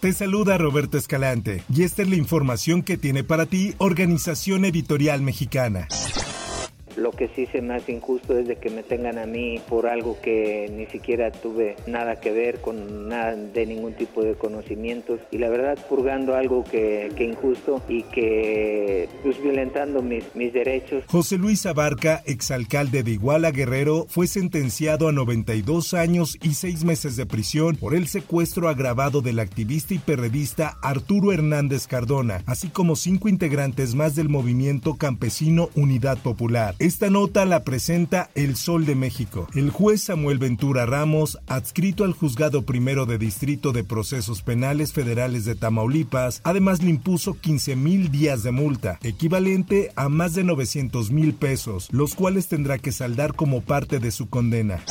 Te saluda Roberto Escalante y esta es la información que tiene para ti Organización Editorial Mexicana. Lo que sí se me hace injusto es de que me tengan a mí por algo que ni siquiera tuve nada que ver con nada de ningún tipo de conocimientos y la verdad purgando algo que, que injusto y que pues violentando mis, mis derechos. José Luis Abarca, exalcalde de Iguala Guerrero, fue sentenciado a 92 años y 6 meses de prisión por el secuestro agravado del activista y periodista Arturo Hernández Cardona, así como cinco integrantes más del movimiento campesino Unidad Popular. Esta nota la presenta El Sol de México. El juez Samuel Ventura Ramos, adscrito al Juzgado Primero de Distrito de Procesos Penales Federales de Tamaulipas, además le impuso 15 mil días de multa, equivalente a más de 900 mil pesos, los cuales tendrá que saldar como parte de su condena.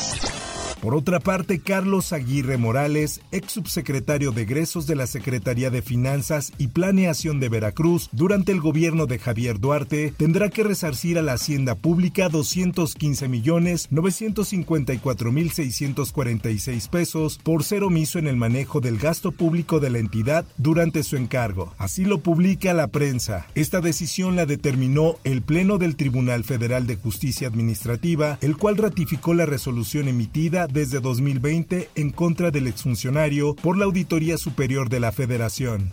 Por otra parte, Carlos Aguirre Morales, ex subsecretario de egresos de la Secretaría de Finanzas y Planeación de Veracruz durante el gobierno de Javier Duarte, tendrá que resarcir a la Hacienda Pública 215 millones 954 mil 646 pesos por ser omiso en el manejo del gasto público de la entidad durante su encargo. Así lo publica la prensa. Esta decisión la determinó el Pleno del Tribunal Federal de Justicia Administrativa, el cual ratificó la resolución emitida desde 2020 en contra del exfuncionario por la Auditoría Superior de la Federación.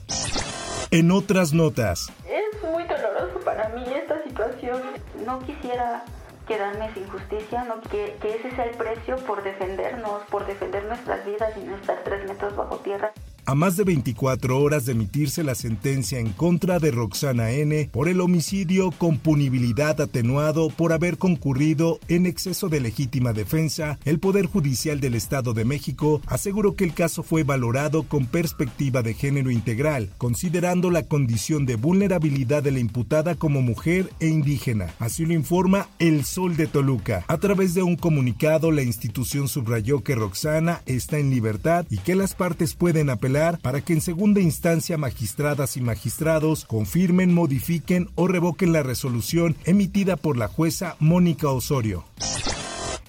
En otras notas. Es muy doloroso para mí esta situación. No quisiera quedarme sin justicia, no que, que ese sea el precio por defendernos, por defender nuestras vidas y no estar tres metros bajo tierra. A más de 24 horas de emitirse la sentencia en contra de Roxana N. por el homicidio con punibilidad atenuado por haber concurrido en exceso de legítima defensa, el Poder Judicial del Estado de México aseguró que el caso fue valorado con perspectiva de género integral, considerando la condición de vulnerabilidad de la imputada como mujer e indígena. Así lo informa El Sol de Toluca. A través de un comunicado, la institución subrayó que Roxana está en libertad y que las partes pueden apelar para que en segunda instancia magistradas y magistrados confirmen, modifiquen o revoquen la resolución emitida por la jueza Mónica Osorio.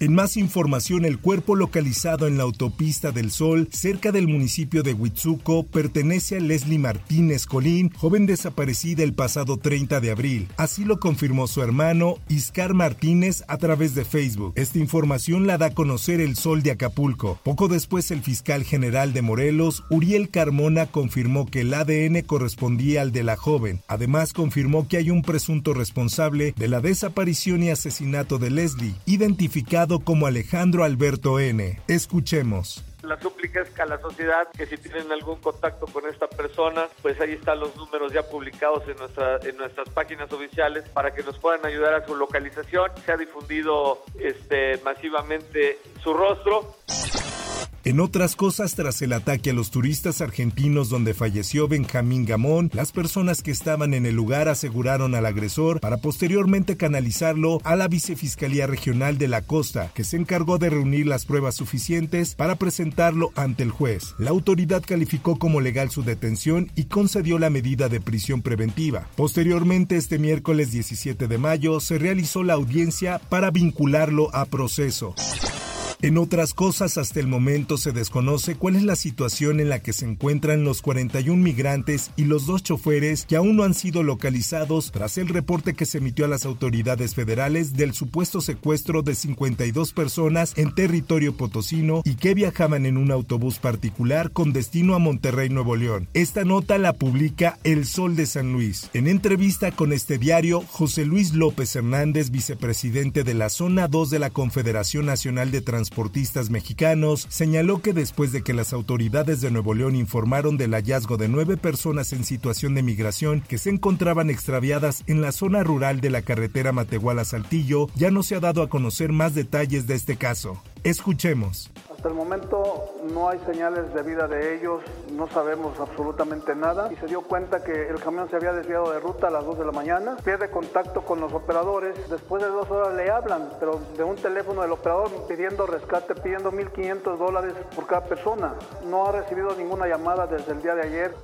En más información, el cuerpo localizado en la autopista del Sol, cerca del municipio de Huitzuco, pertenece a Leslie Martínez Colín, joven desaparecida el pasado 30 de abril. Así lo confirmó su hermano, Iscar Martínez, a través de Facebook. Esta información la da a conocer el Sol de Acapulco. Poco después, el fiscal general de Morelos, Uriel Carmona, confirmó que el ADN correspondía al de la joven. Además, confirmó que hay un presunto responsable de la desaparición y asesinato de Leslie, identificado como Alejandro Alberto N. Escuchemos. La súplica es a la sociedad que si tienen algún contacto con esta persona, pues ahí están los números ya publicados en, nuestra, en nuestras páginas oficiales para que nos puedan ayudar a su localización. Se ha difundido este, masivamente su rostro. En otras cosas, tras el ataque a los turistas argentinos donde falleció Benjamín Gamón, las personas que estaban en el lugar aseguraron al agresor para posteriormente canalizarlo a la Vicefiscalía Regional de la Costa, que se encargó de reunir las pruebas suficientes para presentarlo ante el juez. La autoridad calificó como legal su detención y concedió la medida de prisión preventiva. Posteriormente, este miércoles 17 de mayo, se realizó la audiencia para vincularlo a proceso. En otras cosas, hasta el momento se desconoce cuál es la situación en la que se encuentran los 41 migrantes y los dos choferes que aún no han sido localizados tras el reporte que se emitió a las autoridades federales del supuesto secuestro de 52 personas en territorio potosino y que viajaban en un autobús particular con destino a Monterrey, Nuevo León. Esta nota la publica El Sol de San Luis. En entrevista con este diario, José Luis López Hernández, vicepresidente de la Zona 2 de la Confederación Nacional de Transporte transportistas mexicanos, señaló que después de que las autoridades de Nuevo León informaron del hallazgo de nueve personas en situación de migración que se encontraban extraviadas en la zona rural de la carretera Matehuala-Saltillo, ya no se ha dado a conocer más detalles de este caso. Escuchemos. Hasta el momento no hay señales de vida de ellos, no sabemos absolutamente nada y se dio cuenta que el camión se había desviado de ruta a las 2 de la mañana, pierde contacto con los operadores, después de dos horas le hablan, pero de un teléfono del operador pidiendo rescate, pidiendo 1.500 dólares por cada persona. No ha recibido ninguna llamada desde el día de ayer.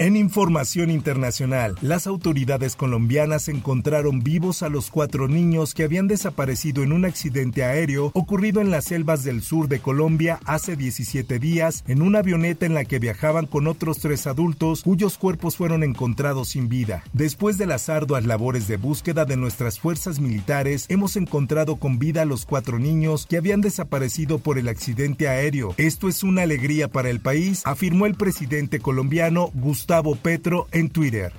En información internacional, las autoridades colombianas encontraron vivos a los cuatro niños que habían desaparecido en un accidente aéreo ocurrido en las selvas del sur de Colombia hace 17 días en una avioneta en la que viajaban con otros tres adultos cuyos cuerpos fueron encontrados sin vida. Después de las arduas labores de búsqueda de nuestras fuerzas militares, hemos encontrado con vida a los cuatro niños que habían desaparecido por el accidente aéreo. Esto es una alegría para el país, afirmó el presidente colombiano Gustavo Gustavo Petro en Twitter.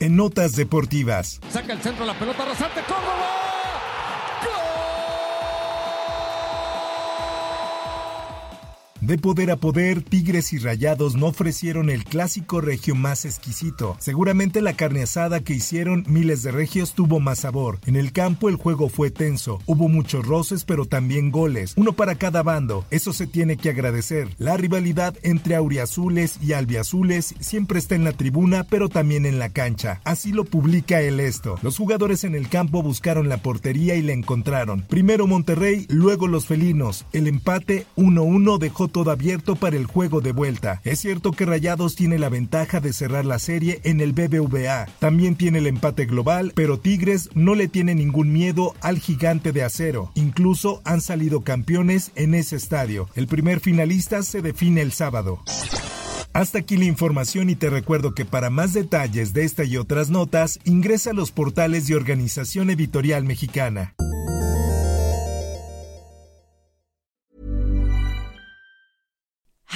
En notas deportivas. Saca el centro la pelota rasante Córdoba. De poder a poder, Tigres y Rayados no ofrecieron el clásico regio más exquisito. Seguramente la carne asada que hicieron miles de regios tuvo más sabor. En el campo el juego fue tenso, hubo muchos roces pero también goles, uno para cada bando. Eso se tiene que agradecer. La rivalidad entre auriazules y albiazules siempre está en la tribuna pero también en la cancha. Así lo publica el esto. Los jugadores en el campo buscaron la portería y la encontraron. Primero Monterrey, luego los felinos. El empate 1-1 dejó todo abierto para el juego de vuelta. Es cierto que Rayados tiene la ventaja de cerrar la serie en el BBVA. También tiene el empate global, pero Tigres no le tiene ningún miedo al gigante de acero. Incluso han salido campeones en ese estadio. El primer finalista se define el sábado. Hasta aquí la información y te recuerdo que para más detalles de esta y otras notas ingresa a los portales de Organización Editorial Mexicana.